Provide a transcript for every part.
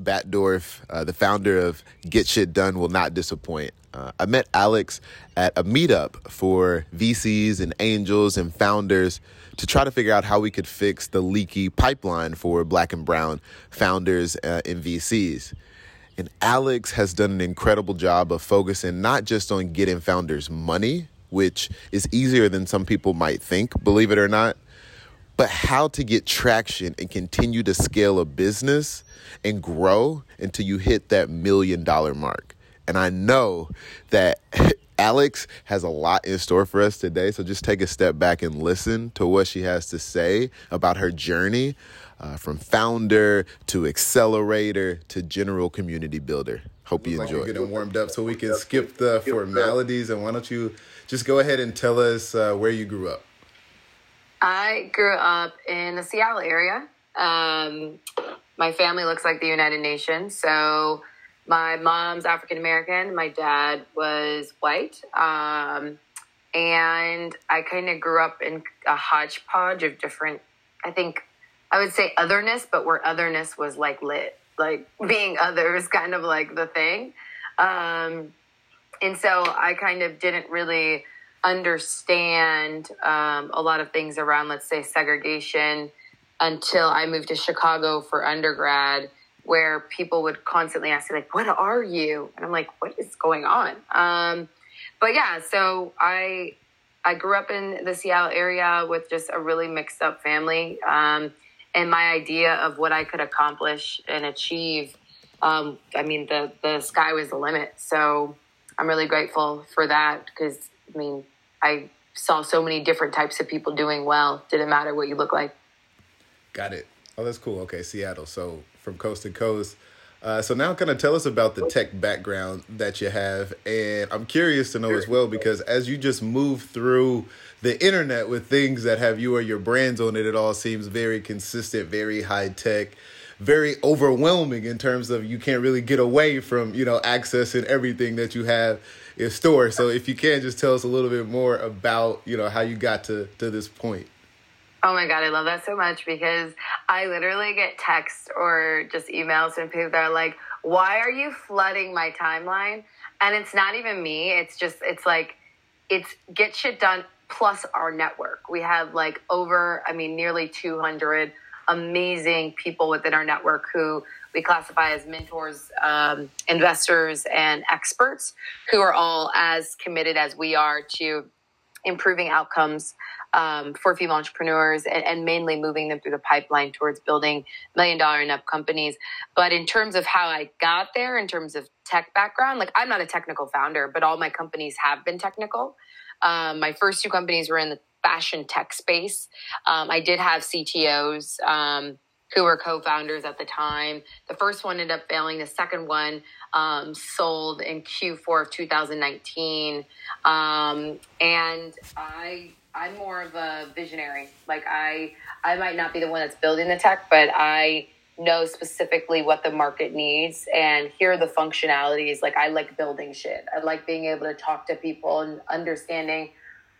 Batdorf, uh, the founder of Get Shit Done, will not disappoint. Uh, I met Alex at a meetup for VCs and angels and founders to try to figure out how we could fix the leaky pipeline for black and brown founders uh, in VCs. And Alex has done an incredible job of focusing not just on getting founders money, which is easier than some people might think, believe it or not, but how to get traction and continue to scale a business and grow until you hit that million dollar mark. And I know that Alex has a lot in store for us today. So just take a step back and listen to what she has to say about her journey uh, from founder to accelerator to general community builder. Hope you enjoy. Like getting warmed up so we can skip the formalities. And why don't you just go ahead and tell us uh, where you grew up? I grew up in the Seattle area. Um, my family looks like the United Nations. So my mom's African American, my dad was white. Um, and I kind of grew up in a hodgepodge of different, I think I would say otherness, but where otherness was like lit, like being other is kind of like the thing. Um, and so I kind of didn't really understand um, a lot of things around, let's say, segregation until I moved to Chicago for undergrad, where people would constantly ask me, like, what are you? And I'm like, what is going on? Um, but yeah, so I I grew up in the Seattle area with just a really mixed up family. Um, and my idea of what I could accomplish and achieve, um, I mean, the, the sky was the limit. So I'm really grateful for that because, I mean, I saw so many different types of people doing well. Didn't matter what you look like. Got it. Oh, that's cool. Okay, Seattle. So from coast to coast. Uh, so now, kind of tell us about the tech background that you have, and I'm curious to know as well because as you just move through the internet with things that have you or your brands on it, it all seems very consistent, very high tech, very overwhelming in terms of you can't really get away from you know accessing everything that you have store. So if you can, just tell us a little bit more about you know how you got to to this point. Oh my God, I love that so much because I literally get texts or just emails from people that are like, why are you flooding my timeline? And it's not even me. It's just, it's like, it's get shit done plus our network. We have like over, I mean, nearly 200 amazing people within our network who we classify as mentors, um, investors, and experts who are all as committed as we are to improving outcomes um, for female entrepreneurs and, and, mainly moving them through the pipeline towards building million dollar and up companies. But in terms of how I got there, in terms of tech background, like I'm not a technical founder, but all my companies have been technical. Um, my first two companies were in the fashion tech space. Um, I did have CTOs um, who were co-founders at the time. The first one ended up failing. The second one um, sold in Q4 of 2019, um, and I I'm more of a visionary. Like I I might not be the one that's building the tech, but I know specifically what the market needs and here are the functionalities. Like I like building shit. I like being able to talk to people and understanding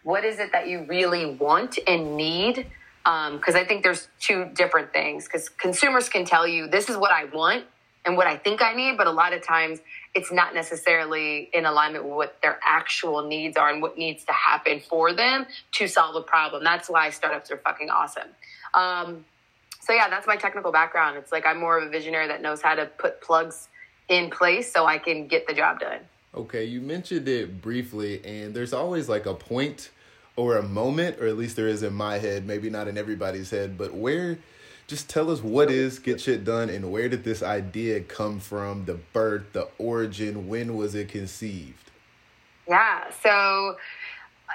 what is it that you really want and need. Because um, I think there's two different things. Because consumers can tell you this is what I want and what I think I need, but a lot of times it's not necessarily in alignment with what their actual needs are and what needs to happen for them to solve a problem. That's why startups are fucking awesome. Um, so yeah, that's my technical background. It's like I'm more of a visionary that knows how to put plugs in place so I can get the job done. Okay, you mentioned it briefly, and there's always like a point or a moment, or at least there is in my head, maybe not in everybody's head, but where just tell us what is Get Shit Done and where did this idea come from, the birth, the origin, when was it conceived? Yeah, so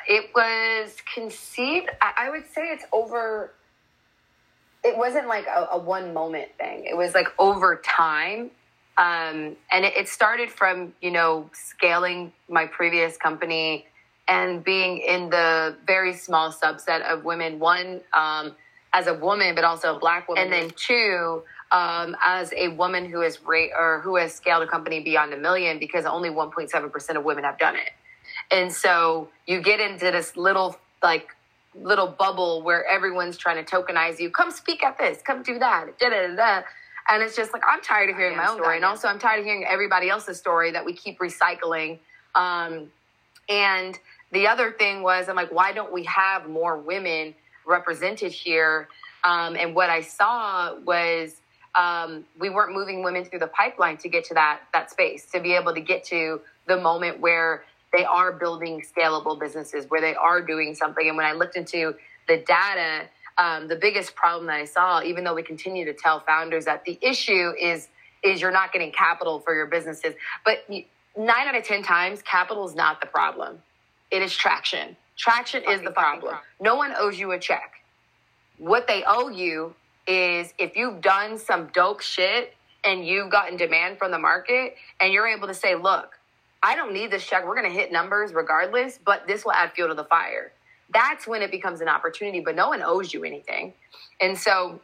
it was conceived, I would say it's over, it wasn't like a, a one moment thing. It was like over time. Um, and it, it started from, you know, scaling my previous company and being in the very small subset of women. One, um, as a woman, but also a black woman. And then two, um, as a woman who has rate or who has scaled a company beyond a million because only 1.7% of women have done it. And so you get into this little like little bubble where everyone's trying to tokenize you. Come speak at this, come do that. Da, da, da, And it's just like I'm tired of hearing my own story, and also I'm tired of hearing everybody else's story that we keep recycling. Um, and the other thing was, I'm like, why don't we have more women represented here? Um, and what I saw was um, we weren't moving women through the pipeline to get to that that space to be able to get to the moment where they are building scalable businesses where they are doing something and when i looked into the data um, the biggest problem that i saw even though we continue to tell founders that the issue is is you're not getting capital for your businesses but nine out of ten times capital is not the problem it is traction traction is the problem no one owes you a check what they owe you is if you've done some dope shit and you've gotten demand from the market and you're able to say, look, I don't need this check. We're going to hit numbers regardless, but this will add fuel to the fire. That's when it becomes an opportunity, but no one owes you anything. And so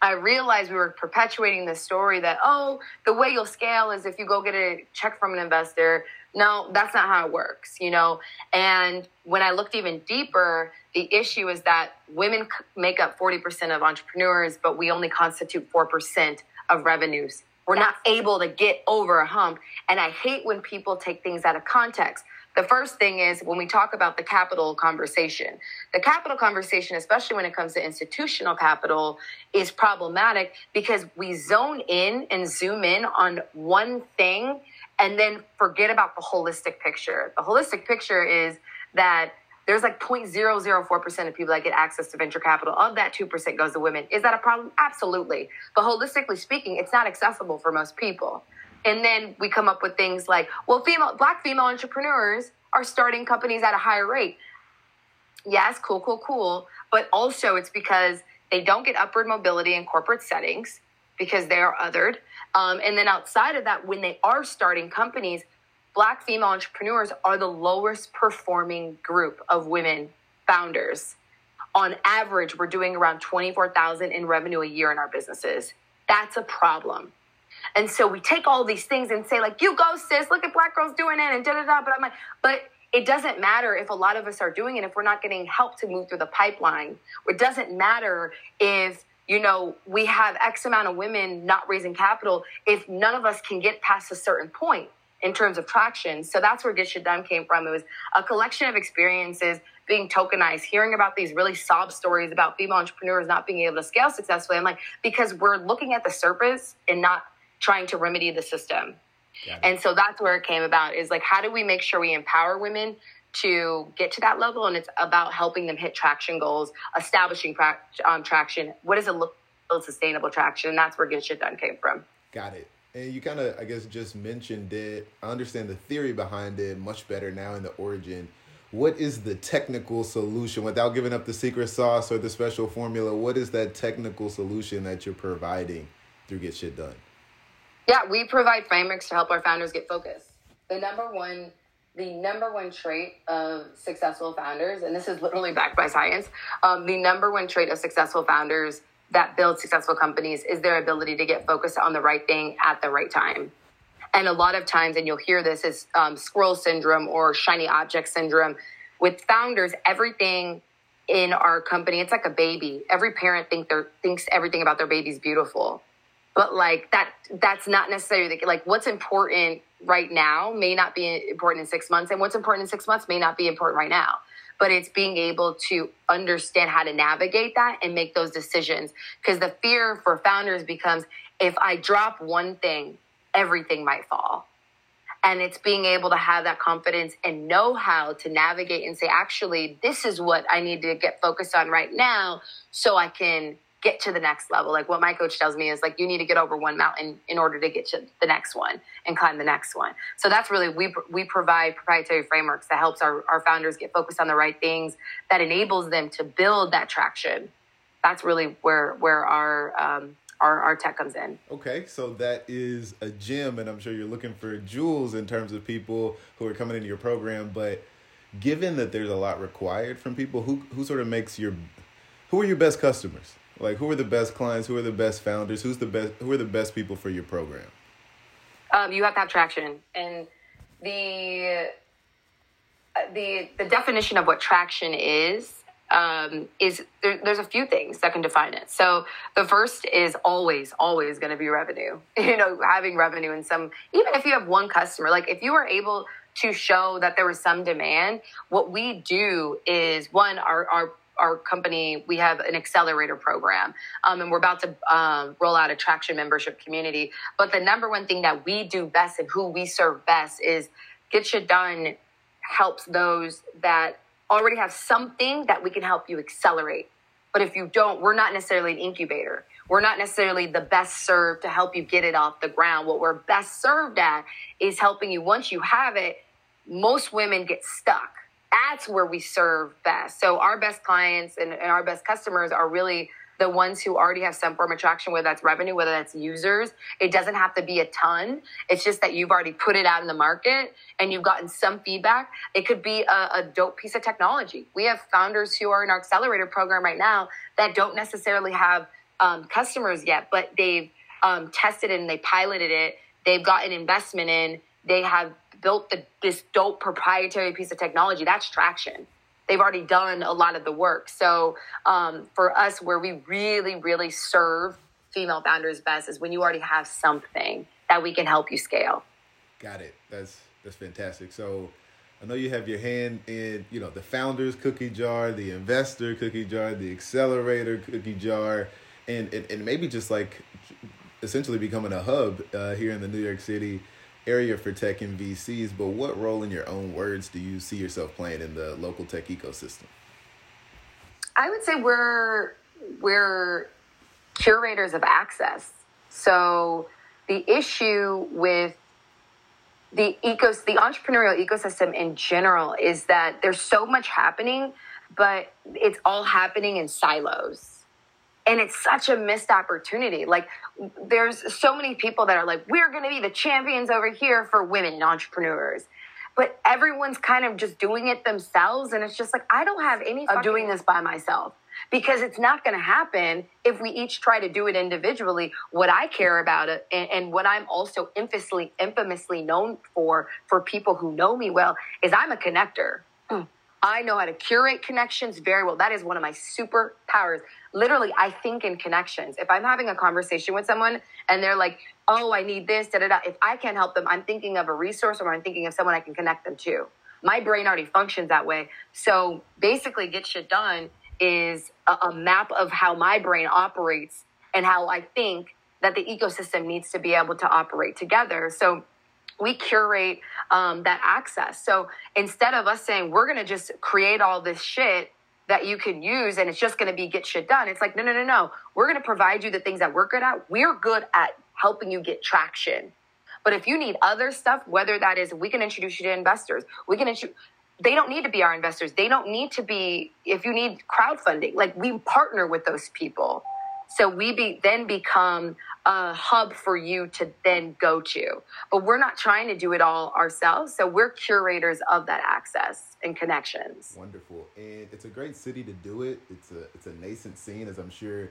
I realized we were perpetuating this story that, oh, the way you'll scale is if you go get a check from an investor. No, that's not how it works, you know? And when I looked even deeper, the issue is that women make up 40% of entrepreneurs, but we only constitute 4% of revenues. We're not able to get over a hump. And I hate when people take things out of context. The first thing is when we talk about the capital conversation. The capital conversation, especially when it comes to institutional capital, is problematic because we zone in and zoom in on one thing and then forget about the holistic picture. The holistic picture is that there's like 0.004% of people that get access to venture capital. Of that, 2% goes to women. Is that a problem? Absolutely. But holistically speaking, it's not accessible for most people. And then we come up with things like, well, female, black female entrepreneurs are starting companies at a higher rate. Yes, cool, cool, cool. But also, it's because they don't get upward mobility in corporate settings because they are othered. Um, and then outside of that, when they are starting companies, Black female entrepreneurs are the lowest performing group of women founders. On average, we're doing around 24,000 in revenue a year in our businesses. That's a problem. And so we take all these things and say, like, you go, sis, look at black girls doing it and da da da. But I'm like, but it doesn't matter if a lot of us are doing it if we're not getting help to move through the pipeline. It doesn't matter if you know we have x amount of women not raising capital if none of us can get past a certain point in terms of traction. So that's where Get Shit Done came from. It was a collection of experiences being tokenized, hearing about these really sob stories about female entrepreneurs not being able to scale successfully. I'm like, because we're looking at the surface and not trying to remedy the system. And so that's where it came about is like, how do we make sure we empower women to get to that level? And it's about helping them hit traction goals, establishing pra- um, traction. What does it look build sustainable traction? And that's where Get Shit Done came from. Got it. And you kind of, I guess, just mentioned it. I understand the theory behind it much better now in the origin. What is the technical solution without giving up the secret sauce or the special formula? What is that technical solution that you're providing through Get Shit Done? Yeah, we provide frameworks to help our founders get focused. The number one the number one trait of successful founders, and this is literally backed by science, um, the number one trait of successful founders that build successful companies is their ability to get focused on the right thing at the right time. And a lot of times, and you'll hear this, is um, squirrel syndrome or shiny object syndrome. With founders, everything in our company, it's like a baby. Every parent think thinks everything about their baby's beautiful, but like that, that's not necessarily like what's important right now may not be important in six months, and what's important in six months may not be important right now but it's being able to understand how to navigate that and make those decisions. Because the fear for founders becomes if I drop one thing, everything might fall. And it's being able to have that confidence and know how to navigate and say, actually, this is what I need to get focused on right now so I can get to the next level. Like what my coach tells me is like you need to get over one mountain in order to get to the next one and climb the next one. So that's really we we provide proprietary frameworks that helps our, our founders get focused on the right things that enables them to build that traction. That's really where where our um, our, our tech comes in. Okay, so that is a gem, and I'm sure you're looking for jewels in terms of people who are coming into your program. But given that there's a lot required from people, who who sort of makes your who are your best customers? Like, who are the best clients? Who are the best founders? Who's the best? Who are the best people for your program? Um, you have to have traction, and the the the definition of what traction is um, is there, there's a few things that can define it. So the first is always, always going to be revenue. You know, having revenue in some, even if you have one customer, like if you are able to show that there was some demand, what we do is one, our, our our company, we have an accelerator program, um, and we're about to um, roll out a traction membership community. But the number one thing that we do best and who we serve best is Get Shit Done helps those that already have something that we can help you accelerate. But if you don't, we're not necessarily an incubator. We're not necessarily the best served to help you get it off the ground. What we're best served at is helping you once you have it. Most women get stuck. That's where we serve best. So our best clients and, and our best customers are really the ones who already have some form of traction, whether that's revenue, whether that's users. It doesn't have to be a ton. It's just that you've already put it out in the market and you've gotten some feedback. It could be a, a dope piece of technology. We have founders who are in our accelerator program right now that don't necessarily have um, customers yet, but they've um, tested it and they piloted it. They've gotten investment in. They have built the, this dope proprietary piece of technology. That's traction they've already done a lot of the work. So um, for us, where we really, really serve female founders best is when you already have something that we can help you scale. Got it. That's that's fantastic. So I know you have your hand in, you know, the founders cookie jar, the investor cookie jar, the accelerator cookie jar, and and, and maybe just like essentially becoming a hub uh, here in the New York City area for tech and VCs, but what role, in your own words, do you see yourself playing in the local tech ecosystem? I would say we're we're curators of access. So the issue with the ecos the entrepreneurial ecosystem in general is that there's so much happening, but it's all happening in silos and it's such a missed opportunity like there's so many people that are like we're going to be the champions over here for women entrepreneurs but everyone's kind of just doing it themselves and it's just like i don't have any of doing this by myself because it's not going to happen if we each try to do it individually what i care about it and, and what i'm also infamously infamously known for for people who know me well is i'm a connector mm. I know how to curate connections very well. That is one of my superpowers. Literally, I think in connections. If I'm having a conversation with someone and they're like, oh, I need this, da da da, if I can't help them, I'm thinking of a resource or I'm thinking of someone I can connect them to. My brain already functions that way. So basically, Get Shit Done is a, a map of how my brain operates and how I think that the ecosystem needs to be able to operate together. So we curate um, that access. So instead of us saying we're going to just create all this shit that you can use and it's just going to be get shit done, it's like no, no, no, no. We're going to provide you the things that we're good at. We're good at helping you get traction. But if you need other stuff, whether that is we can introduce you to investors, we can introduce. They don't need to be our investors. They don't need to be. If you need crowdfunding, like we partner with those people. So we be, then become a hub for you to then go to. But we're not trying to do it all ourselves. So we're curators of that access and connections. Wonderful. And it's a great city to do it. It's a it's a nascent scene as I'm sure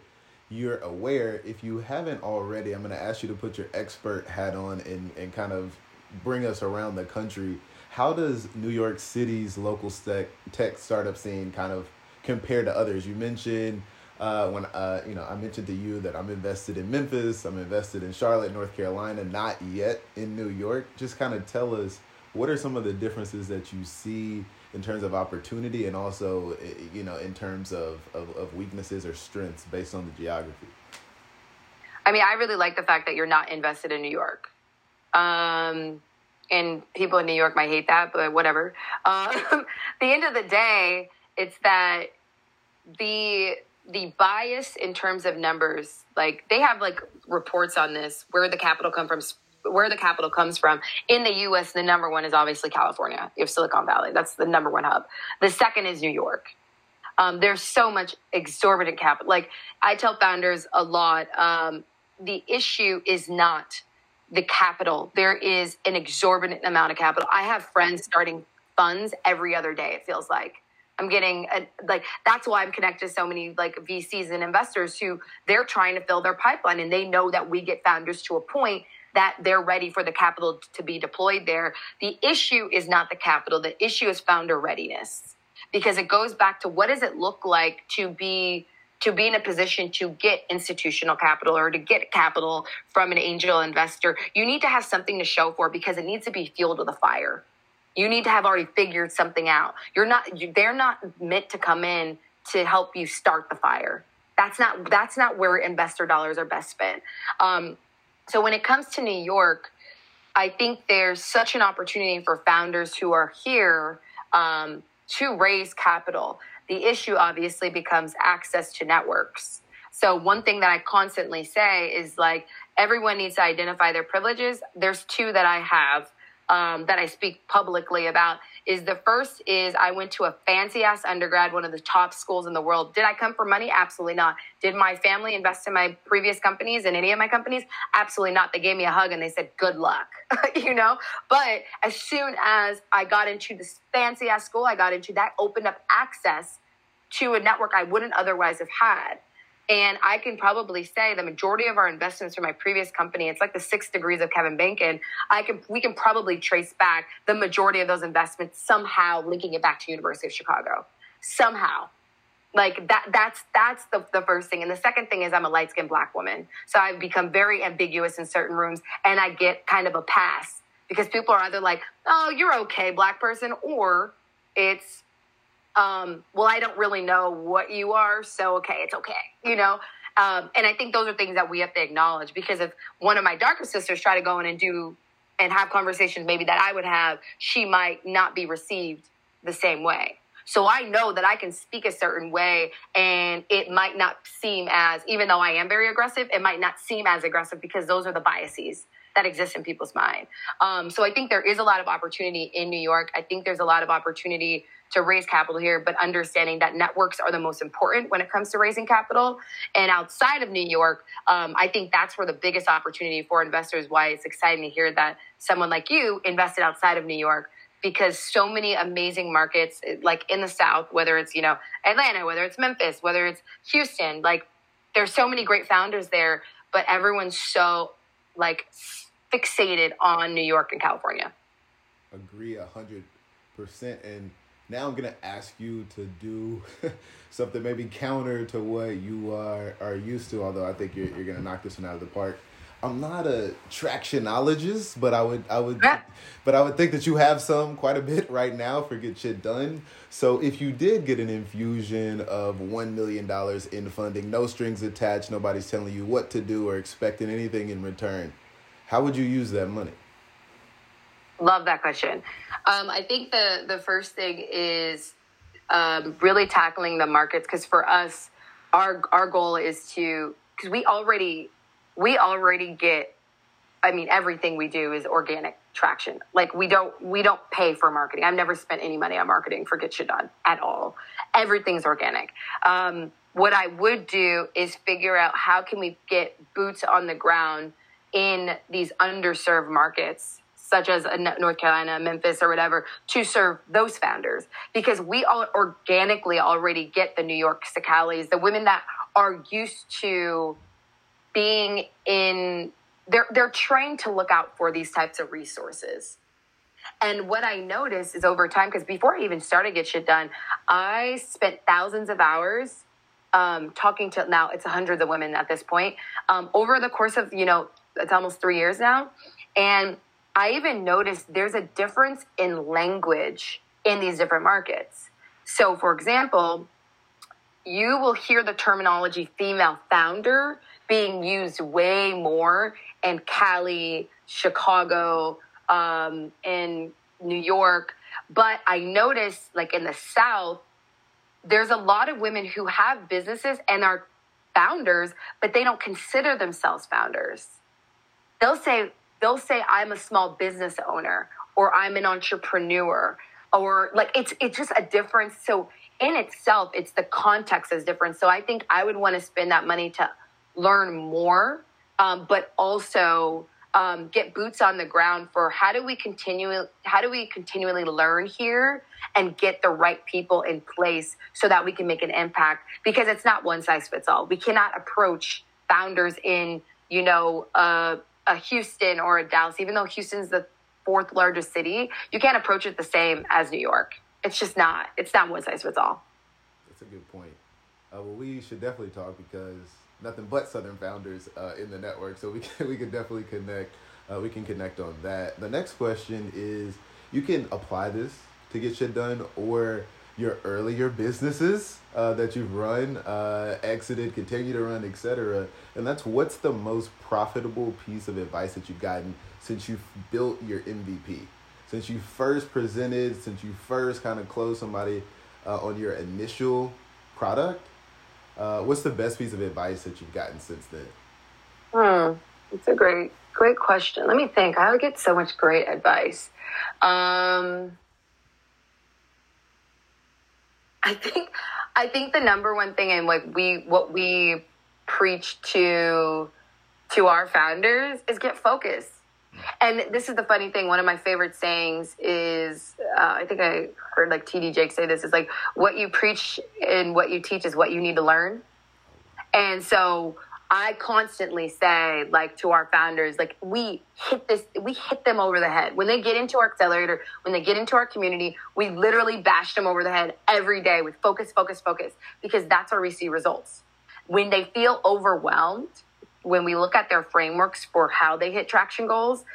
you're aware. If you haven't already, I'm to ask you to put your expert hat on and, and kind of bring us around the country. How does New York City's local tech, tech startup scene kind of compare to others? You mentioned uh, when uh, you know I mentioned to you that I'm invested in Memphis, I'm invested in Charlotte, North Carolina, not yet in New York. Just kind of tell us what are some of the differences that you see in terms of opportunity and also eh, you know in terms of, of, of weaknesses or strengths based on the geography. I mean, I really like the fact that you're not invested in New York. Um, and people in New York might hate that, but whatever. Um, the end of the day, it's that the the bias in terms of numbers, like they have like reports on this, where the capital come from, where the capital comes from. In the U.S., the number one is obviously California. You have Silicon Valley. That's the number one hub. The second is New York. Um, there's so much exorbitant capital. Like I tell founders a lot, um, the issue is not the capital. There is an exorbitant amount of capital. I have friends starting funds every other day. It feels like I'm getting a, like that's why I'm connected to so many like VCs and investors who they're trying to fill their pipeline and they know that we get founders to a point that they're ready for the capital to be deployed there. The issue is not the capital. The issue is founder readiness. because it goes back to what does it look like to be to be in a position to get institutional capital or to get capital from an angel investor, you need to have something to show for because it needs to be fueled with a fire. You need to have already figured something out. You're not they're not meant to come in to help you start the fire. That's not that's not where investor dollars are best spent. Um, so when it comes to New York, I think there's such an opportunity for founders who are here um, to raise capital. The issue obviously becomes access to networks. So, one thing that I constantly say is like everyone needs to identify their privileges. There's two that I have um, that I speak publicly about is the first is I went to a fancy ass undergrad, one of the top schools in the world. Did I come for money? Absolutely not. Did my family invest in my previous companies and any of my companies? Absolutely not. They gave me a hug and they said, good luck, you know? But as soon as I got into this fancy ass school, I got into that opened up access to a network I wouldn't otherwise have had. And I can probably say the majority of our investments from my previous company, it's like the six degrees of Kevin Bacon. I can we can probably trace back the majority of those investments somehow linking it back to University of Chicago. Somehow. Like that that's that's the, the first thing. And the second thing is I'm a light skinned black woman. So I've become very ambiguous in certain rooms and I get kind of a pass because people are either like, oh, you're okay, black person, or it's um, well, I don't really know what you are, so okay, it's okay, you know? Um, and I think those are things that we have to acknowledge because if one of my darker sisters try to go in and do and have conversations maybe that I would have, she might not be received the same way. So I know that I can speak a certain way and it might not seem as, even though I am very aggressive, it might not seem as aggressive because those are the biases that exist in people's mind. Um, so I think there is a lot of opportunity in New York. I think there's a lot of opportunity to raise capital here, but understanding that networks are the most important when it comes to raising capital. And outside of New York, um, I think that's where the biggest opportunity for investors. Why it's exciting to hear that someone like you invested outside of New York because so many amazing markets like in the south whether it's you know atlanta whether it's memphis whether it's houston like there's so many great founders there but everyone's so like fixated on new york and california agree a hundred percent and now I'm gonna ask you to do something maybe counter to what you are are used to. Although I think you're you're gonna knock this one out of the park. I'm not a tractionologist, but I would I would ah. but I would think that you have some quite a bit right now for get shit done. So if you did get an infusion of one million dollars in funding, no strings attached, nobody's telling you what to do or expecting anything in return, how would you use that money? Love that question. Um, I think the the first thing is um, really tackling the markets because for us, our our goal is to because we already we already get. I mean, everything we do is organic traction. Like we don't we don't pay for marketing. I've never spent any money on marketing for Get Shit Done at all. Everything's organic. Um, what I would do is figure out how can we get boots on the ground in these underserved markets such as North Carolina, Memphis, or whatever, to serve those founders because we all organically already get the New York Sicalis, the women that are used to being in. They're they're trained to look out for these types of resources. And what I noticed is over time, because before I even started Get Shit Done, I spent thousands of hours um, talking to now it's hundreds of women at this point um, over the course of you know it's almost three years now, and I even noticed there's a difference in language in these different markets. So, for example, you will hear the terminology female founder being used way more in Cali, Chicago, um, in New York. But I noticed, like in the South, there's a lot of women who have businesses and are founders, but they don't consider themselves founders. They'll say, they'll say I'm a small business owner or I'm an entrepreneur or like it's it's just a difference. So in itself, it's the context is different. So I think I would want to spend that money to learn more, um, but also um, get boots on the ground for how do we continue how do we continually learn here and get the right people in place so that we can make an impact because it's not one size fits all. We cannot approach founders in you know uh, a Houston or a Dallas, even though Houston's the fourth largest city, you can't approach it the same as New York. It's just not. It's not one size fits all. That's a good point. Uh, well, we should definitely talk because nothing but Southern founders uh, in the network, so we can, we can definitely connect. Uh, we can connect on that. The next question is: you can apply this to get shit done, or your earlier businesses uh, that you've run, uh, exited, continue to run, etc. And that's what's the most profitable piece of advice that you've gotten since you've built your MVP, since you first presented, since you first kind of closed somebody uh, on your initial product. Uh, what's the best piece of advice that you've gotten since then? Hmm, it's a great, great question. Let me think. I would get so much great advice. Um, I think I think the number one thing and like we what we preach to to our founders is get focused. And this is the funny thing. One of my favorite sayings is, uh, I think I heard like TD Jake say this is like, what you preach and what you teach is what you need to learn. And so I constantly say, like to our founders, like we hit this, we hit them over the head. When they get into our accelerator, when they get into our community, we literally bash them over the head every day with focus, focus, focus, because that's where we see results. When they feel overwhelmed, when we look at their frameworks for how they hit traction goals,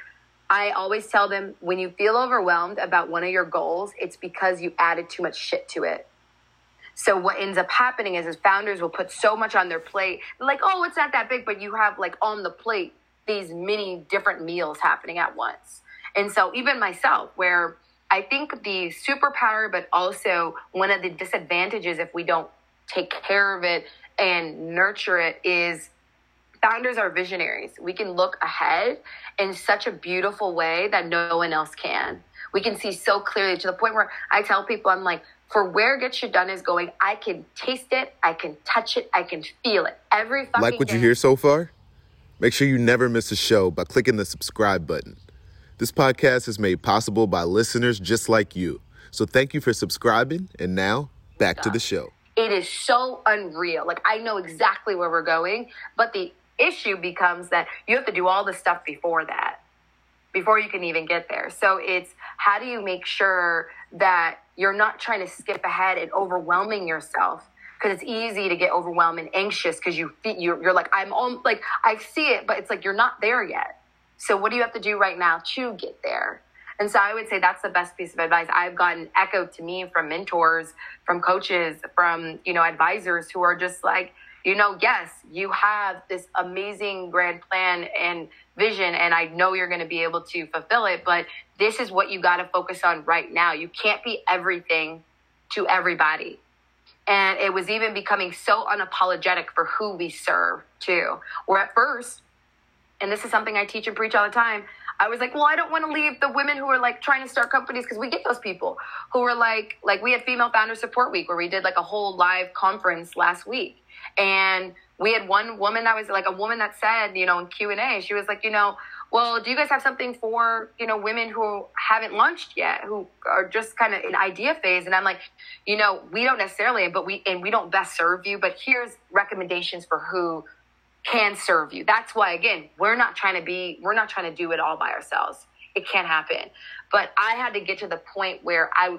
I always tell them when you feel overwhelmed about one of your goals, it's because you added too much shit to it. So what ends up happening is, is founders will put so much on their plate, like, oh, it's not that big, but you have like on the plate these many different meals happening at once. And so even myself, where I think the superpower, but also one of the disadvantages if we don't take care of it and nurture it is founders are visionaries. We can look ahead in such a beautiful way that no one else can. We can see so clearly to the point where I tell people, I'm like, for where Get Shit Done is going, I can taste it, I can touch it, I can feel it. Every fucking Like what day. you hear so far? Make sure you never miss a show by clicking the subscribe button. This podcast is made possible by listeners just like you. So thank you for subscribing. And now, back to the show. It is so unreal. Like I know exactly where we're going, but the issue becomes that you have to do all the stuff before that before you can even get there. So it's how do you make sure that you're not trying to skip ahead and overwhelming yourself because it's easy to get overwhelmed and anxious because you you're, you're like I'm on like I see it, but it's like you're not there yet. So what do you have to do right now to get there? And so I would say that's the best piece of advice I've gotten echoed to me from mentors, from coaches, from you know advisors who are just like you know, yes, you have this amazing grand plan and vision, and I know you're going to be able to fulfill it, but this is what you got to focus on right now. You can't be everything to everybody. And it was even becoming so unapologetic for who we serve, too. Where at first, and this is something I teach and preach all the time, I was like, well, I don't want to leave the women who are like trying to start companies because we get those people who are like, like we had Female Founder Support Week where we did like a whole live conference last week and we had one woman that was like a woman that said, you know, in Q and A, she was like, you know, well, do you guys have something for you know women who haven't launched yet, who are just kind of in idea phase? And I'm like, you know, we don't necessarily, but we and we don't best serve you. But here's recommendations for who can serve you. That's why again, we're not trying to be, we're not trying to do it all by ourselves. It can't happen. But I had to get to the point where I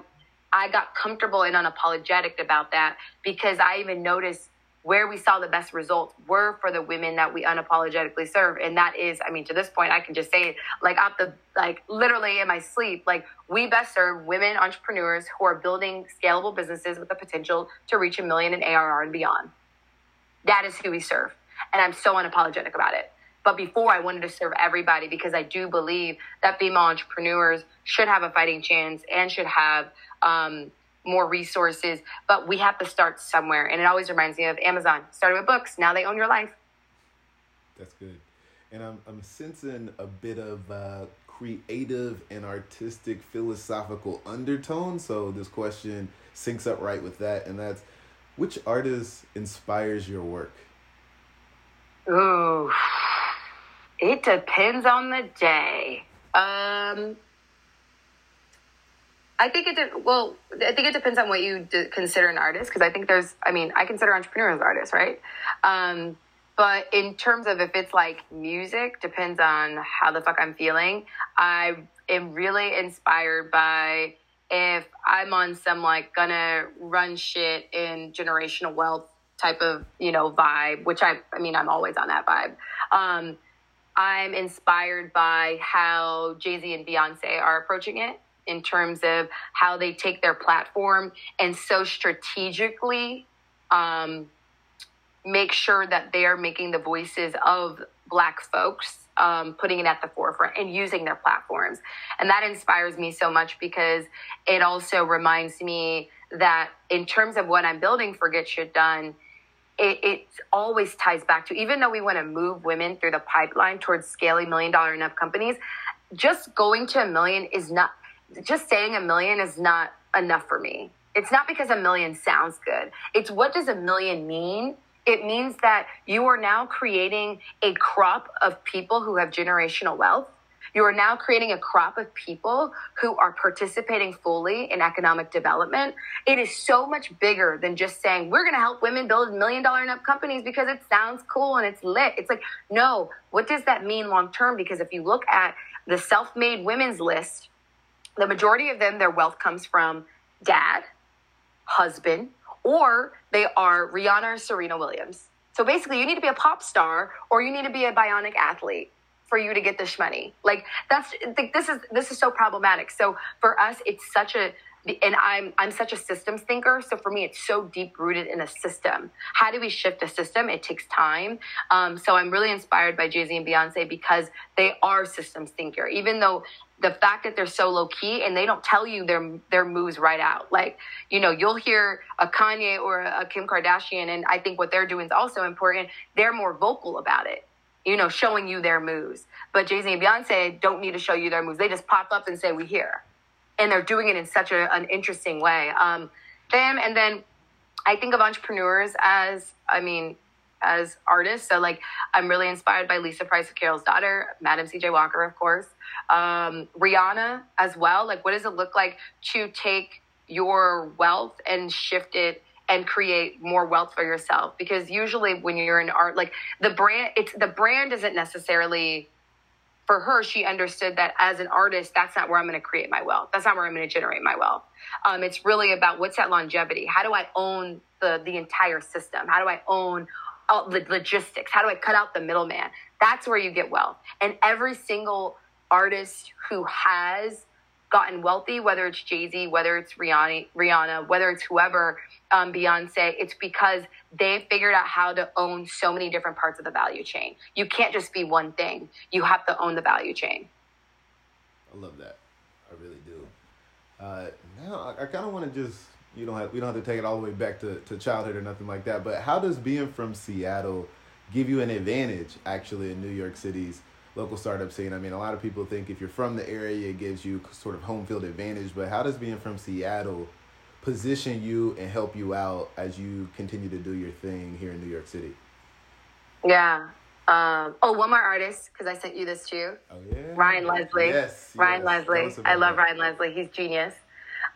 I got comfortable and unapologetic about that because I even noticed where we saw the best results were for the women that we unapologetically serve. And that is i mean to this point i can just say it like out the like literally in my sleep like we best serve women entrepreneurs who are building scalable businesses with the potential to reach a million in arr and beyond. That is who we serve. And i'm so unapologetic about it. But before i wanted to serve everybody because i do believe that female entrepreneurs should have a fighting chance and should have um, more resources, but we have to start somewhere. And it always reminds me of Amazon. Started with books, now they own your life. That's good. And I'm, I'm sensing a bit of uh, creative and artistic philosophical undertone. So this question syncs up right with that. And that's which artist inspires your work? Ooh, it depends on the day. Um, I think it de- well. I think it depends on what you consider an artist because I think there's. I mean, I consider entrepreneurs artists, right? Um, but in terms of if it's like music, depends on how the fuck I'm feeling. I am really inspired by if I'm on some like gonna run shit in generational wealth type of you know vibe, which I I mean I'm always on that vibe. Um, I'm inspired by how Jay Z and Beyonce are approaching it in terms of how they take their platform and so strategically um, make sure that they are making the voices of Black folks, um, putting it at the forefront and using their platforms. And that inspires me so much because it also reminds me that in terms of what I'm building for Get Shit Done, it, it always ties back to even though we want to move women through the pipeline towards scaling million dollar up companies, just going to a million is not just saying a million is not enough for me. It's not because a million sounds good. It's what does a million mean? It means that you are now creating a crop of people who have generational wealth you are now creating a crop of people who are participating fully in economic development. It is so much bigger than just saying, we're going to help women build million dollar companies because it sounds cool and it's lit. It's like, no, what does that mean long term? Because if you look at the self made women's list, the majority of them, their wealth comes from dad, husband, or they are Rihanna or Serena Williams. So basically, you need to be a pop star or you need to be a bionic athlete for you to get this money. Like that's this is this is so problematic. So for us, it's such a and I'm I'm such a systems thinker. So for me, it's so deep rooted in a system. How do we shift a system? It takes time. Um, so I'm really inspired by Jay Z and Beyonce because they are systems thinker. Even though the fact that they're so low key and they don't tell you their their moves right out. Like you know, you'll hear a Kanye or a Kim Kardashian, and I think what they're doing is also important. They're more vocal about it you know, showing you their moves. But Jay Z and Beyonce don't need to show you their moves. They just pop up and say, "We here," and they're doing it in such a, an interesting way. Um, them, and then I think of entrepreneurs as, I mean, as artists. So like, I'm really inspired by Lisa Price of Carol's Daughter, Madam C.J. Walker, of course, um, Rihanna as well. Like, what does it look like to take your wealth and shift it? and create more wealth for yourself because usually when you're in art like the brand it's the brand isn't necessarily for her she understood that as an artist that's not where i'm going to create my wealth. That's not where i'm going to generate my wealth. Um, it's really about what's that longevity? How do i own the the entire system? How do i own all the logistics? How do i cut out the middleman? That's where you get wealth. And every single artist who has gotten wealthy, whether it's Jay Z, whether it's Rihanna, Rihanna, whether it's whoever, um, Beyonce, it's because they figured out how to own so many different parts of the value chain. You can't just be one thing. You have to own the value chain. I love that. I really do. Uh, now I, I kind of want to just you don't we don't have to take it all the way back to, to childhood or nothing like that. But how does being from Seattle give you an advantage actually in New York City's local startup scene? I mean, a lot of people think if you're from the area, it gives you sort of home field advantage. But how does being from Seattle position you and help you out as you continue to do your thing here in New York City? Yeah. Um, oh, one more artist because I sent you this too. Oh yeah. Ryan Leslie. Yes. Ryan yes. Leslie. I love that. Ryan Leslie. He's genius.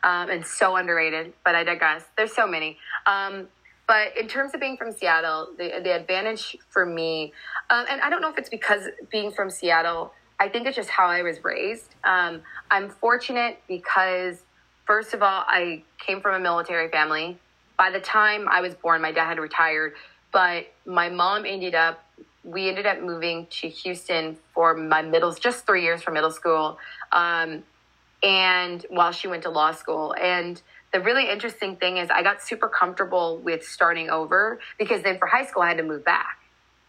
Um, and so underrated, but I digress. There's so many. Um, but in terms of being from Seattle, the, the advantage for me, um, and I don't know if it's because being from Seattle, I think it's just how I was raised. Um, I'm fortunate because, first of all, I came from a military family. By the time I was born, my dad had retired, but my mom ended up, we ended up moving to Houston for my middle, just three years for middle school. Um, and while she went to law school. And the really interesting thing is I got super comfortable with starting over because then for high school I had to move back.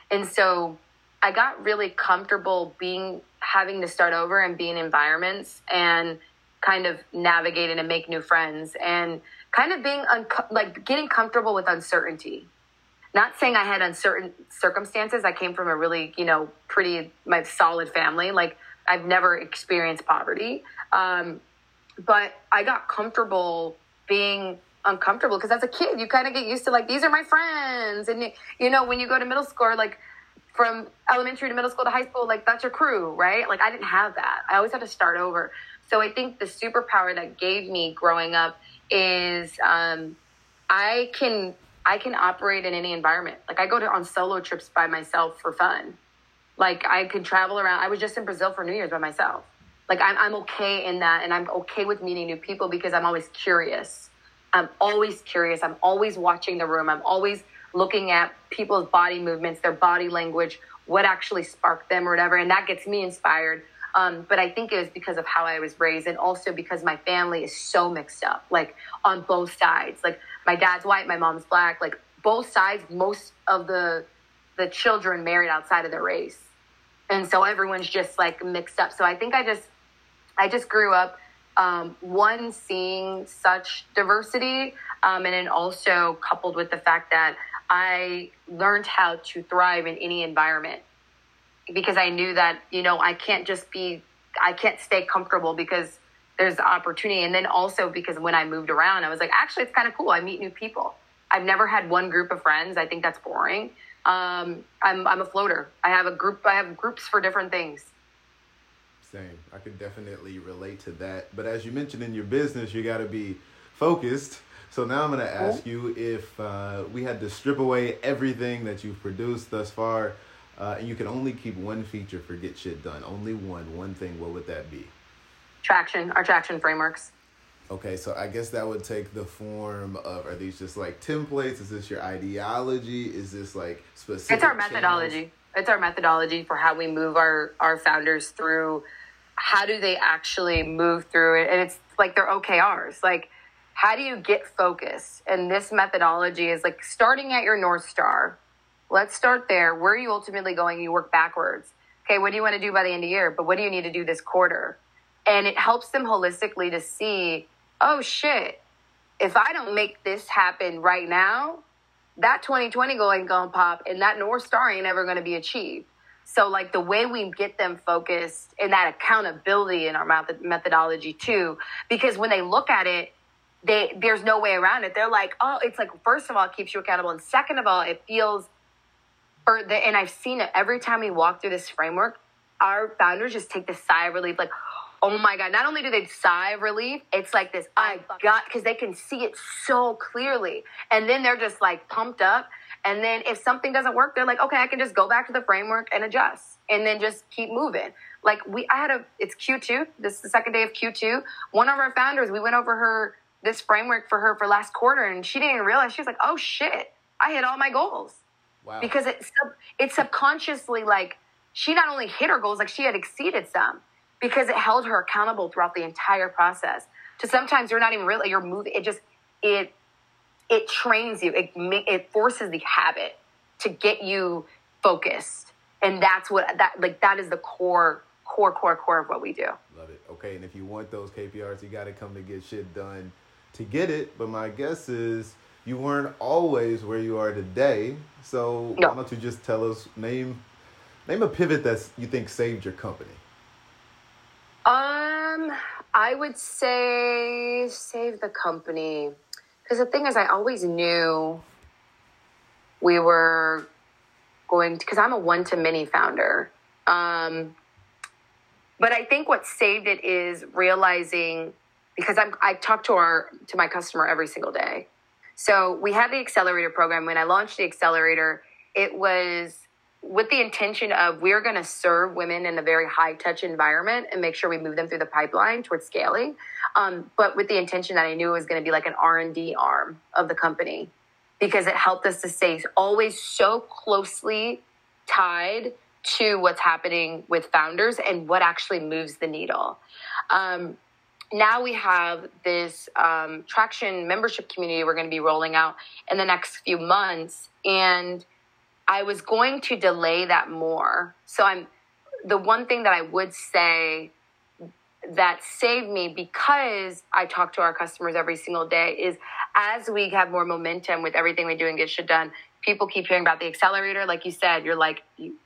And so I got really comfortable being having to start over and be in environments and kind of navigate and make new friends and kind of being un- like getting comfortable with uncertainty. Not saying I had uncertain circumstances. I came from a really, you know, pretty my solid family. Like I've never experienced poverty. Um, but I got comfortable being uncomfortable because as a kid you kind of get used to like these are my friends and you know when you go to middle school like from elementary to middle school to high school like that's your crew right? Like i didn't have that. I always had to start over. So i think the superpower that gave me growing up is um, i can i can operate in any environment. Like i go to on solo trips by myself for fun. Like i could travel around. I was just in brazil for new year's by myself Like I'm, I'm okay in that, and I'm okay with meeting new people because I'm always curious. I'm always curious. I'm always watching the room. I'm always looking at people's body movements, their body language, what actually sparked them or whatever, and that gets me inspired. Um, but I think it was because of how I was raised, and also because my family is so mixed up, like on both sides. Like my dad's white, my mom's black. Like both sides, most of the the children married outside of their race, and so everyone's just like mixed up. So I think I just I just grew up um, one seeing such diversity, um, and then also coupled with the fact that I learned how to thrive in any environment because I knew that you know I can't just be I can't stay comfortable because there's opportunity, and then also because when I moved around, I was like, actually, it's kind of cool. I meet new people. I've never had one group of friends. I think that's boring. Um, I'm I'm a floater. I have a group. I have groups for different things. Same. I could definitely relate to that. But as you mentioned in your business, you got to be focused. So now I'm going to ask you if uh, we had to strip away everything that you've produced thus far, uh, and you could only keep one feature for Get Shit Done, only one, one thing, what would that be? Traction, our traction frameworks. Okay, so I guess that would take the form of are these just like templates? Is this your ideology? Is this like specific? It's our methodology. Channels? It's our methodology for how we move our our founders through how do they actually move through it? And it's like their OKRs. Like, how do you get focused? And this methodology is like starting at your North Star. Let's start there. Where are you ultimately going? You work backwards. Okay, what do you want to do by the end of the year? But what do you need to do this quarter? And it helps them holistically to see, oh shit, if I don't make this happen right now, that 2020 goal ain't gonna pop and that North Star ain't ever gonna be achieved. So, like the way we get them focused and that accountability in our method- methodology too, because when they look at it, they there's no way around it. They're like, oh, it's like first of all, it keeps you accountable, and second of all, it feels, or the, and I've seen it every time we walk through this framework. Our founders just take this sigh of relief, like, oh my god! Not only do they sigh of relief, it's like this, I got because they can see it so clearly, and then they're just like pumped up and then if something doesn't work, they're like, okay, I can just go back to the framework and adjust and then just keep moving. Like we, I had a, it's Q2. This is the second day of Q2. One of our founders, we went over her, this framework for her for last quarter and she didn't even realize, she was like, oh shit, I hit all my goals. Wow. Because it's, it's subconsciously like, she not only hit her goals, like she had exceeded some because it held her accountable throughout the entire process. To sometimes you're not even really, you're moving, it just, it it trains you. It it forces the habit to get you focused, and that's what that like that is the core core core core of what we do. Love it. Okay, and if you want those KPRs, you got to come to get shit done to get it. But my guess is you weren't always where you are today. So no. why don't you just tell us name name a pivot that you think saved your company? Um, I would say save the company. Because the thing is, I always knew we were going to, because I'm a one to many founder. Um, but I think what saved it is realizing because I'm, I talk to our to my customer every single day. So we had the accelerator program. When I launched the accelerator, it was with the intention of we're going to serve women in a very high touch environment and make sure we move them through the pipeline towards scaling. Um, but with the intention that i knew it was going to be like an r&d arm of the company because it helped us to stay always so closely tied to what's happening with founders and what actually moves the needle. Um, now we have this um, traction membership community we're going to be rolling out in the next few months and I was going to delay that more. So I'm the one thing that I would say that saved me because I talk to our customers every single day is as we have more momentum with everything we do and get shit done, people keep hearing about the accelerator. Like you said, you're like,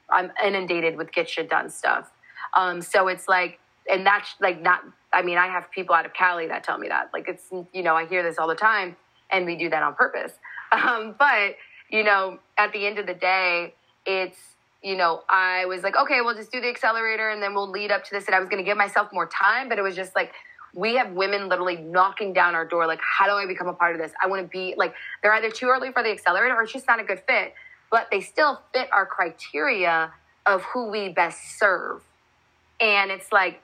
I'm inundated with get shit done stuff. Um, so it's like, and that's like not, I mean, I have people out of Cali that tell me that. Like it's, you know, I hear this all the time and we do that on purpose. Um, but you know, at the end of the day, it's, you know, I was like, okay, we'll just do the accelerator and then we'll lead up to this. And I was going to give myself more time, but it was just like, we have women literally knocking down our door, like, how do I become a part of this? I want to be like, they're either too early for the accelerator or it's just not a good fit, but they still fit our criteria of who we best serve. And it's like,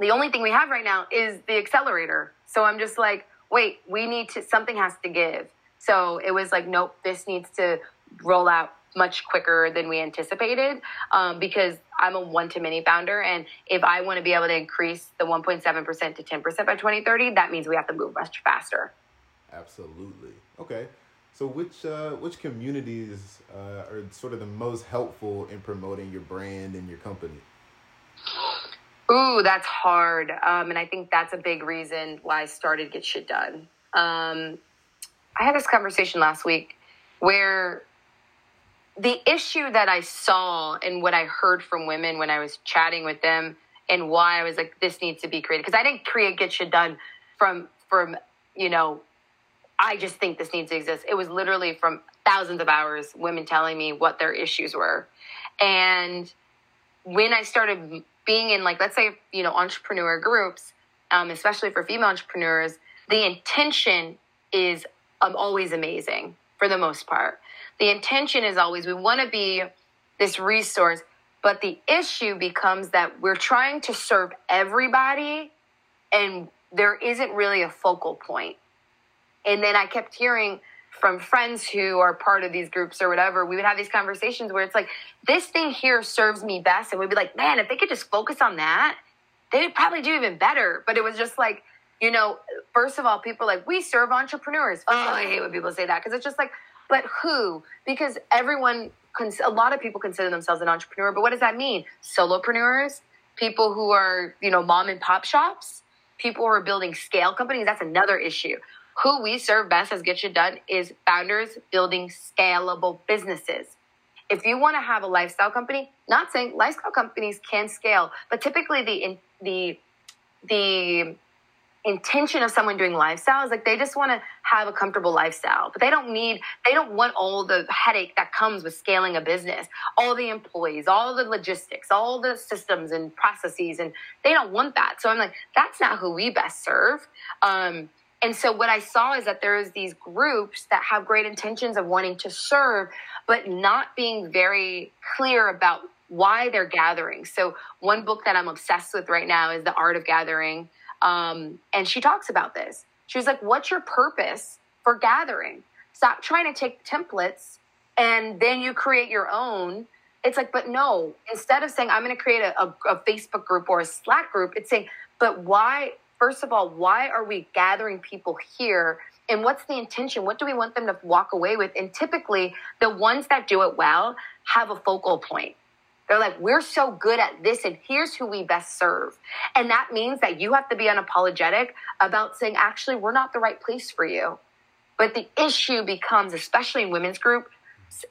The only thing we have right now is the accelerator. So I'm just like, wait, we need to, something has to give. So it was like, nope, this needs to roll out much quicker than we anticipated um, because I'm a one to many founder. And if I want to be able to increase the 1.7% to 10% by 2030, that means we have to move much faster. Absolutely. Okay. So which uh, which communities uh, are sort of the most helpful in promoting your brand and your company? Ooh, that's hard. Um, and I think that's a big reason why I started Get Shit Done. Um, I had this conversation last week where the issue that I saw and what I heard from women when I was chatting with them and why I was like, this needs to be created. Because I didn't create Get Shit Done from, from, you know, I just think this needs to exist. It was literally from thousands of hours, women telling me what their issues were. And when I started being in, like, let's say, you know, entrepreneur groups, um, especially for female entrepreneurs, the intention is um, always amazing for the most part. The intention is always we want to be this resource, but the issue becomes that we're trying to serve everybody and there isn't really a focal point. And then I kept hearing from friends who are part of these groups or whatever, we would have these conversations where it's like, this thing here serves me best. And we'd be like, man, if they could just focus on that, they would probably do even better. But it was just like, you know, first of all, people like, we serve entrepreneurs. Oh, I hate when people say that because it's just like, but who? Because everyone, a lot of people consider themselves an entrepreneur, but what does that mean? Solopreneurs, people who are, you know, mom and pop shops, people who are building scale companies. That's another issue. Who we serve best as Get Shit Done is founders building scalable businesses. If you want to have a lifestyle company, not saying lifestyle companies can scale, but typically the the the intention of someone doing lifestyle is like they just want to have a comfortable lifestyle but they don't need they don't want all the headache that comes with scaling a business all the employees all the logistics all the systems and processes and they don't want that so i'm like that's not who we best serve um, and so what I saw is that there's these groups that have great intentions of wanting to serve, but not being very clear about why they're gathering. So one book that I'm obsessed with right now is The Art of Gathering. Um, and she talks about this. She was like, what's your purpose for gathering? Stop trying to take templates and then you create your own. It's like, but no, instead of saying, I'm going to create a, a, a Facebook group or a Slack group, it's saying, but why first of all, why are we gathering people here? And what's the intention? What do we want them to walk away with? And typically, the ones that do it well have a focal point. They're like, we're so good at this, and here's who we best serve. And that means that you have to be unapologetic about saying, actually, we're not the right place for you. But the issue becomes, especially in women's group,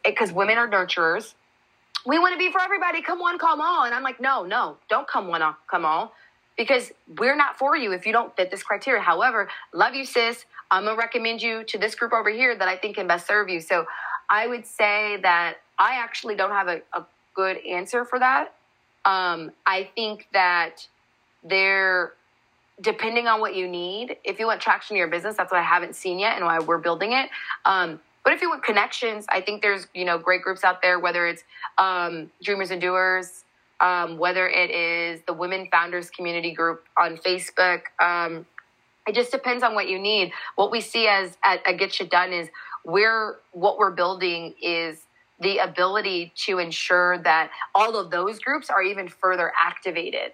because women are nurturers. We want to be for everybody. Come one, come all. And I'm like, no, no, don't come one, uh, come all because we're not for you if you don't fit this criteria. However, love you, sis. I'm gonna recommend you to this group over here that I think can best serve you. So I would say that I actually don't have a, a good answer for that. Um, I think that there, depending on what you need, if you want traction in your business, that's what I haven't seen yet and why we're building it. Um, but if you want connections, I think there's you know great groups out there, whether it's um, Dreamers and Doers, um, whether it is the Women Founders Community Group on Facebook. Um, it just depends on what you need. What we see as at, at Get Shit Done is we're what we're building is the ability to ensure that all of those groups are even further activated.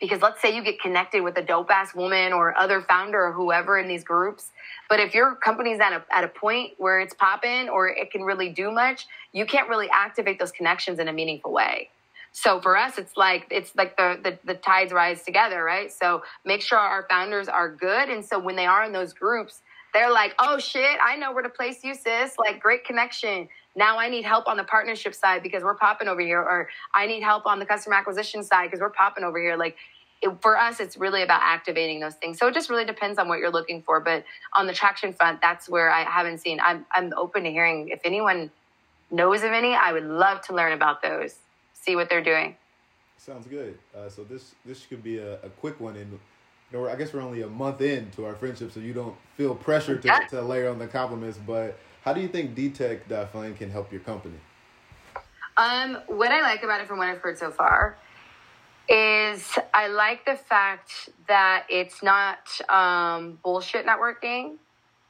Because let's say you get connected with a dope ass woman or other founder or whoever in these groups, but if your company's at a, at a point where it's popping or it can really do much, you can't really activate those connections in a meaningful way. So for us, it's like it's like the, the, the tides rise together, right? So make sure our founders are good, and so when they are in those groups, they're like, "Oh shit, I know where to place you, sis." Like great connection. Now I need help on the partnership side because we're popping over here, or I need help on the customer acquisition side because we're popping over here. Like it, for us, it's really about activating those things. So it just really depends on what you're looking for. But on the traction front, that's where I haven't seen. I'm I'm open to hearing if anyone knows of any. I would love to learn about those see what they're doing. Sounds good. Uh, so this this could be a, a quick one, and you know, I guess we're only a month into our friendship, so you don't feel pressure to, yeah. to layer on the compliments. But how do you think DTech can help your company? Um, what I like about it from what I've heard so far is I like the fact that it's not um, bullshit networking.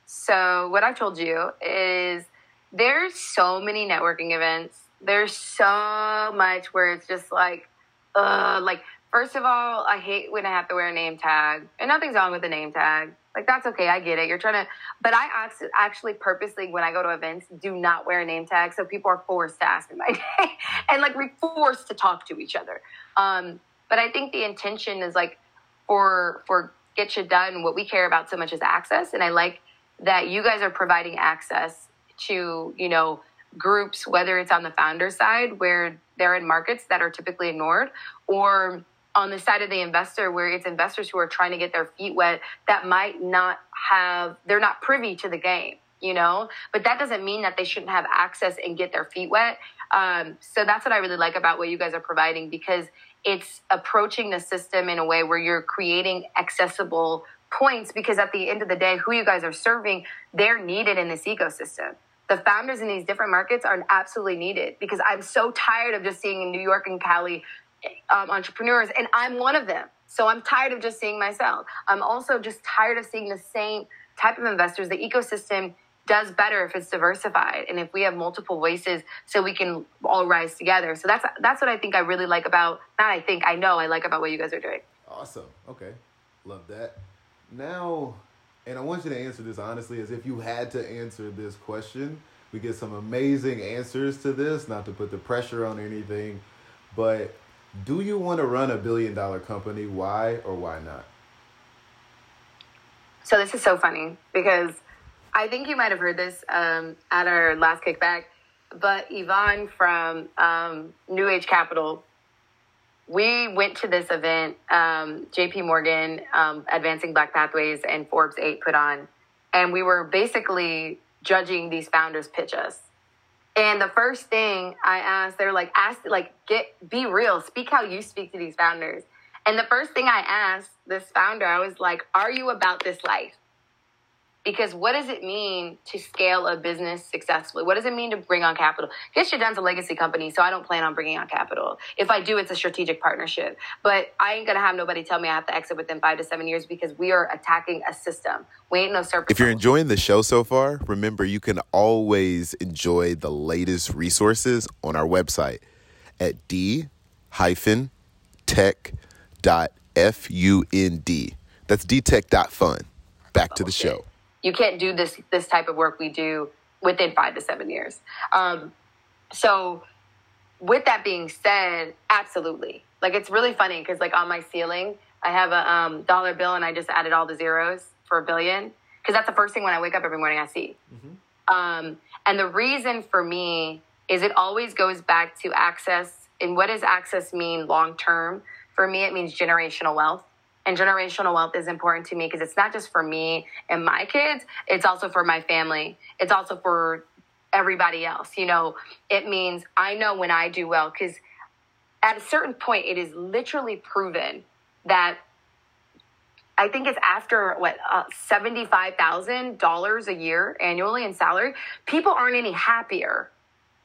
So what I've told you is there's so many networking events. There's so much where it's just like, uh, like first of all, I hate when I have to wear a name tag, and nothing's wrong with a name tag. Like that's okay, I get it. You're trying to, but I actually purposely when I go to events do not wear a name tag, so people are forced to ask me my name and like we're forced to talk to each other. Um, but I think the intention is like for for get shit done. What we care about so much is access, and I like that you guys are providing access to you know groups, whether it's on the founder side where they're in markets that are typically ignored, or on the side of the investor where it's investors who are trying to get their feet wet that might not have they're not privy to the game you know? But that doesn't mean that they shouldn't have access and get their feet wet. Um, so that's what i really like about what you guys are providing because it's approaching the system in a way where you're creating accessible points because at the end of the day who you guys are serving they're needed in this ecosystem. The founders in these different markets are absolutely needed because i'm so tired of just seeing in new york and cali um, entrepreneurs, and I'm one of them. So I'm tired of just seeing myself. I'm also just tired of seeing the same type of investors. The ecosystem does better if it's diversified and if we have multiple voices so we can all rise together. So that's that's what I think I really like about not I think I know I like about what you guys are doing. Awesome. Okay. Love that. Now and I want you to answer this honestly as if you had to answer this question. We get some amazing answers to this, not to put the pressure on anything, but do you want to run a billion dollar company? Why or why not? So this is so funny because I think you might have heard this um, at our last kickback, but Yvonne from um, New Age Capital, we went to this event, um, JP Morgan, um, Advancing Black Pathways, and Forbes 8 put on. And we were basically judging these founders pitch us. And the first thing I asked, they're like, ask, like, get, be real, speak how you speak to these founders. And the first thing I asked this founder, I was like, are you about this life? Because what does it mean to scale a business successfully? What does it mean to bring on capital? Get Shit Done's a legacy company, so I don't plan on bringing on capital. If I do, it's a strategic partnership. But I ain't gonna have nobody tell me I have to exit within five to seven years because we are attacking a system. We ain't no surface. If you're enjoying the show so far, remember you can always enjoy the latest resources on our website at d hyphen tech dot f u n d. That's dtech.fun. Back to the show you can't do this this type of work we do within five to seven years. Um, so, with that being said, absolutely. Like it's really funny because like on my ceiling, I have a um, dollar bill and I just added all the zeros for a billion because that's the first thing when I wake up every morning I see. Mm-hmm. Um, and the reason for me is it always goes back to access. And what does access mean long term? For me, it means generational wealth. And generational wealth is important to me because it's not just for me and my kids, it's also for my family. It's also for everybody else. You know, it means I know when I do well because at a certain point, it is literally proven that I think it's after what uh, seventy five thousand dollars a year annually in salary. People aren't any happier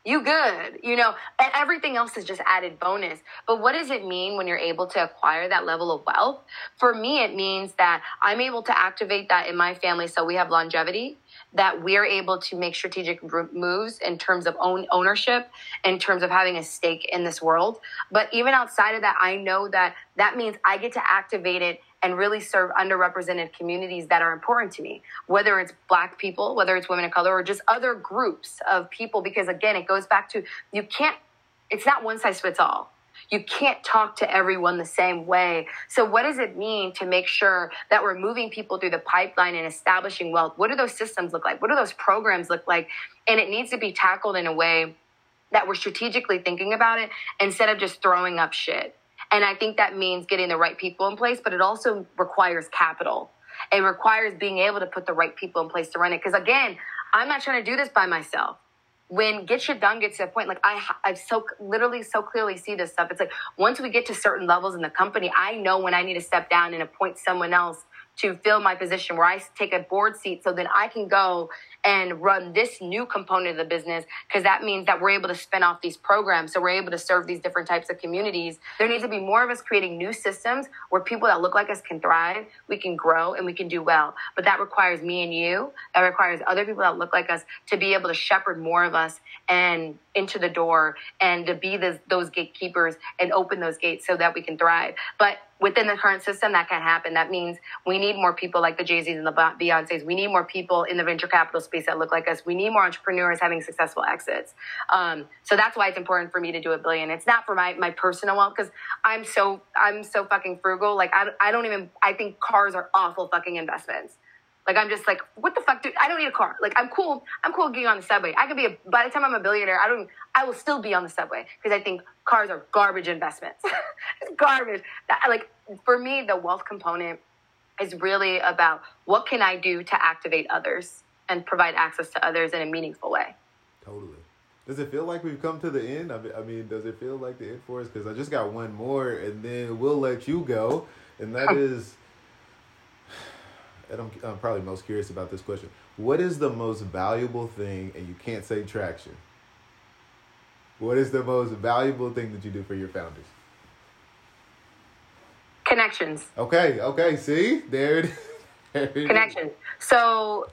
you good, you know, and everything else is just added bonus. But what does it mean when you're able to acquire that level of wealth? For me, it means that I'm able to activate that in my family so we have longevity, that we're able to make strategic moves in terms of own ownership, in terms of having a stake in this world. But even outside of that, I know that that means I get to activate it and really serve underrepresented communities that are important to me, whether it's Black people, whether it's women of color, or just other groups of people. Because again, it goes back to you can't, it's not one size fits all. You can't talk to everyone the same way. So, what does it mean to make sure that we're moving people through the pipeline and establishing wealth? What do those systems look like? What do those programs look like? And it needs to be tackled in a way that we're strategically thinking about it instead of just throwing up shit. And I think that means getting the right people in place, but it also requires capital. It requires being able to put the right people in place to run it. Because again, I'm not trying to do this by myself. When get shit done gets to a point, like I, I so literally so clearly see this stuff. It's like once we get to certain levels in the company, I know when I need to step down and appoint someone else to fill my position where I take a board seat so then I can go and run this new component of the business because that means that we're able to spin off these programs. So we're able to serve these different types of communities. There needs to be more of us creating new systems where people that look like us can thrive, we can grow, and we can do well. But that requires me and you, that requires other people that look like us to be able to shepherd more of us and into the door and to be the, those gatekeepers and open those gates so that we can thrive. But within the current system, that can't happen. That means we need more people like the Jay Z's and the Beyonces. We need more people in the venture capital space that look like us. We need more entrepreneurs having successful exits. Um, so that's why it's important for me to do a billion. It's not for my, my personal wealth because I'm so I'm so fucking frugal. Like I, I don't even I think cars are awful fucking investments. Like I'm just like, what the fuck, dude? I don't need a car. Like I'm cool. I'm cool getting on the subway. I could be a. By the time I'm a billionaire, I don't. I will still be on the subway because I think cars are garbage investments. it's garbage. That, like for me, the wealth component is really about what can I do to activate others and provide access to others in a meaningful way. Totally. Does it feel like we've come to the end? I mean, does it feel like the end for us? Because I just got one more, and then we'll let you go, and that is and I'm, I'm probably most curious about this question. What is the most valuable thing, and you can't say traction? What is the most valuable thing that you do for your founders? Connections. Okay, okay. See, there it, there it Connections. So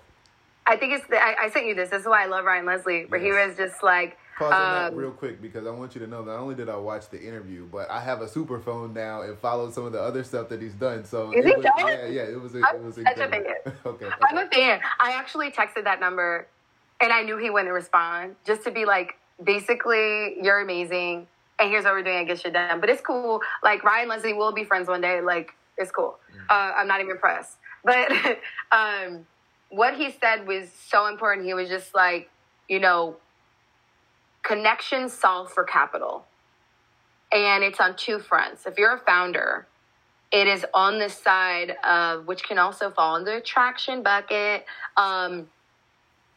I think it's the, I, I, sent you this. This is why I love Ryan Leslie, where yes. he was just like, Pause on that um, real quick because I want you to know not only did I watch the interview, but I have a SuperPhone now and followed some of the other stuff that he's done. So Is it was, done? yeah, yeah, it was. It I'm was such a fan. okay, okay, I'm a fan. I actually texted that number, and I knew he wouldn't respond, just to be like, basically, you're amazing, and here's what we're doing. I get shit done, but it's cool. Like Ryan Leslie will be friends one day. Like it's cool. Mm-hmm. Uh, I'm not even impressed, but um, what he said was so important. He was just like, you know connections solve for capital. And it's on two fronts. If you're a founder, it is on the side of which can also fall in the attraction bucket. Um,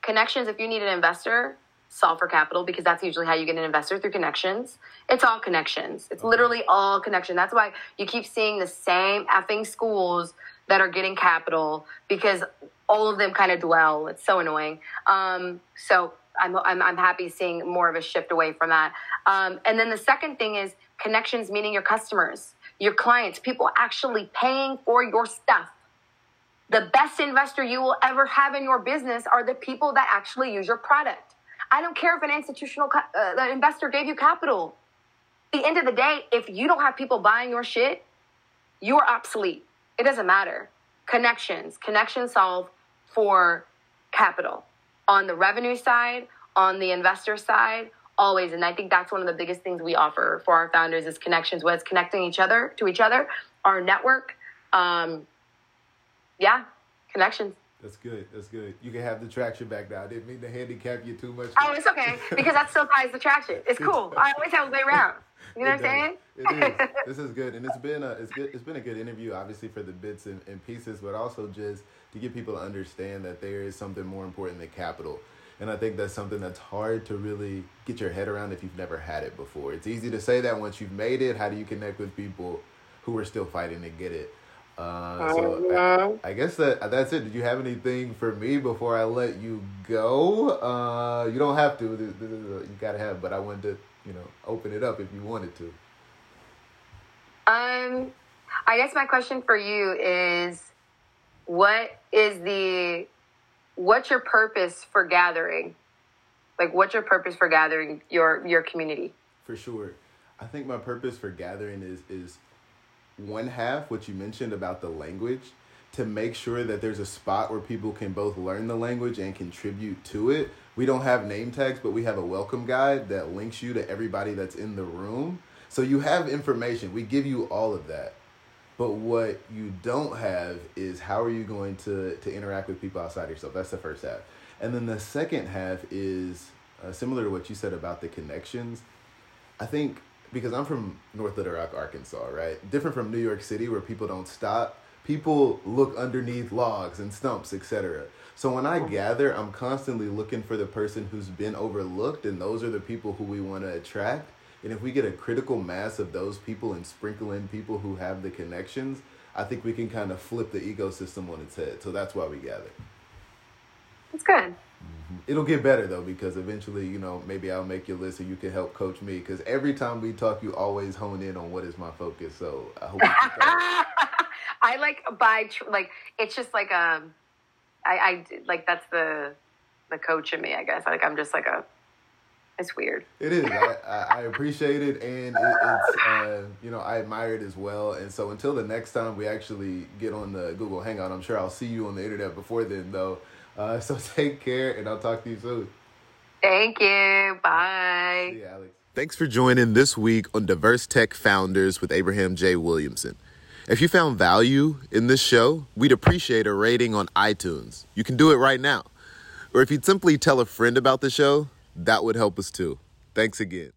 connections, if you need an investor, solve for capital because that's usually how you get an investor through connections. It's all connections. It's literally all connection. That's why you keep seeing the same effing schools that are getting capital because all of them kind of dwell. It's so annoying. Um, so I'm, I'm, I'm happy seeing more of a shift away from that. Um, and then the second thing is connections, meaning your customers, your clients, people actually paying for your stuff. The best investor you will ever have in your business are the people that actually use your product. I don't care if an institutional uh, investor gave you capital. The end of the day, if you don't have people buying your shit, you are obsolete. It doesn't matter. Connections, connections solve for capital on the revenue side, on the investor side, always. And I think that's one of the biggest things we offer for our founders is connections, whether it's connecting each other to each other, our network. Um, yeah, connections. That's good. That's good. You can have the traction back now. I didn't mean to handicap you too much. Oh, it's okay because that still ties the traction. It's cool. I always have a way around. You know what I'm saying? It is. this is good, and it's been a it's good. It's been a good interview, obviously for the bits and, and pieces, but also just to get people to understand that there is something more important than capital. And I think that's something that's hard to really get your head around if you've never had it before. It's easy to say that once you've made it. How do you connect with people who are still fighting to get it? Uh, so I, I, guess that that's it. Did you have anything for me before I let you go? Uh, you don't have to. You gotta have, but I wanted to, you know, open it up if you wanted to. Um, I guess my question for you is, what is the what's your purpose for gathering? Like, what's your purpose for gathering your your community? For sure, I think my purpose for gathering is is one half what you mentioned about the language to make sure that there's a spot where people can both learn the language and contribute to it. We don't have name tags, but we have a welcome guide that links you to everybody that's in the room. So you have information. We give you all of that. But what you don't have is how are you going to, to interact with people outside yourself? That's the first half. And then the second half is uh, similar to what you said about the connections. I think because I'm from North Little Rock, Arkansas, right? Different from New York City where people don't stop. People look underneath logs and stumps, etc. So when I gather, I'm constantly looking for the person who's been overlooked, and those are the people who we want to attract. And if we get a critical mass of those people and sprinkle in people who have the connections, I think we can kind of flip the ecosystem on its head. So that's why we gather. That's good. Mm-hmm. it'll get better though because eventually, you know, maybe I'll make your list and you can help coach me. Because every time we talk, you always hone in on what is my focus. So I hope. I like by tr- like it's just like um, I I like that's the the coach in me. I guess like I'm just like a. It's weird. It is. I, I, I appreciate it, and it, it's uh, you know I admire it as well. And so until the next time we actually get on the Google Hangout, I'm sure I'll see you on the internet before then, though. Uh, so take care, and I'll talk to you soon. Thank you. Bye. See you, Alex. Thanks for joining this week on Diverse Tech Founders with Abraham J. Williamson. If you found value in this show, we'd appreciate a rating on iTunes. You can do it right now. Or if you'd simply tell a friend about the show, that would help us too. Thanks again.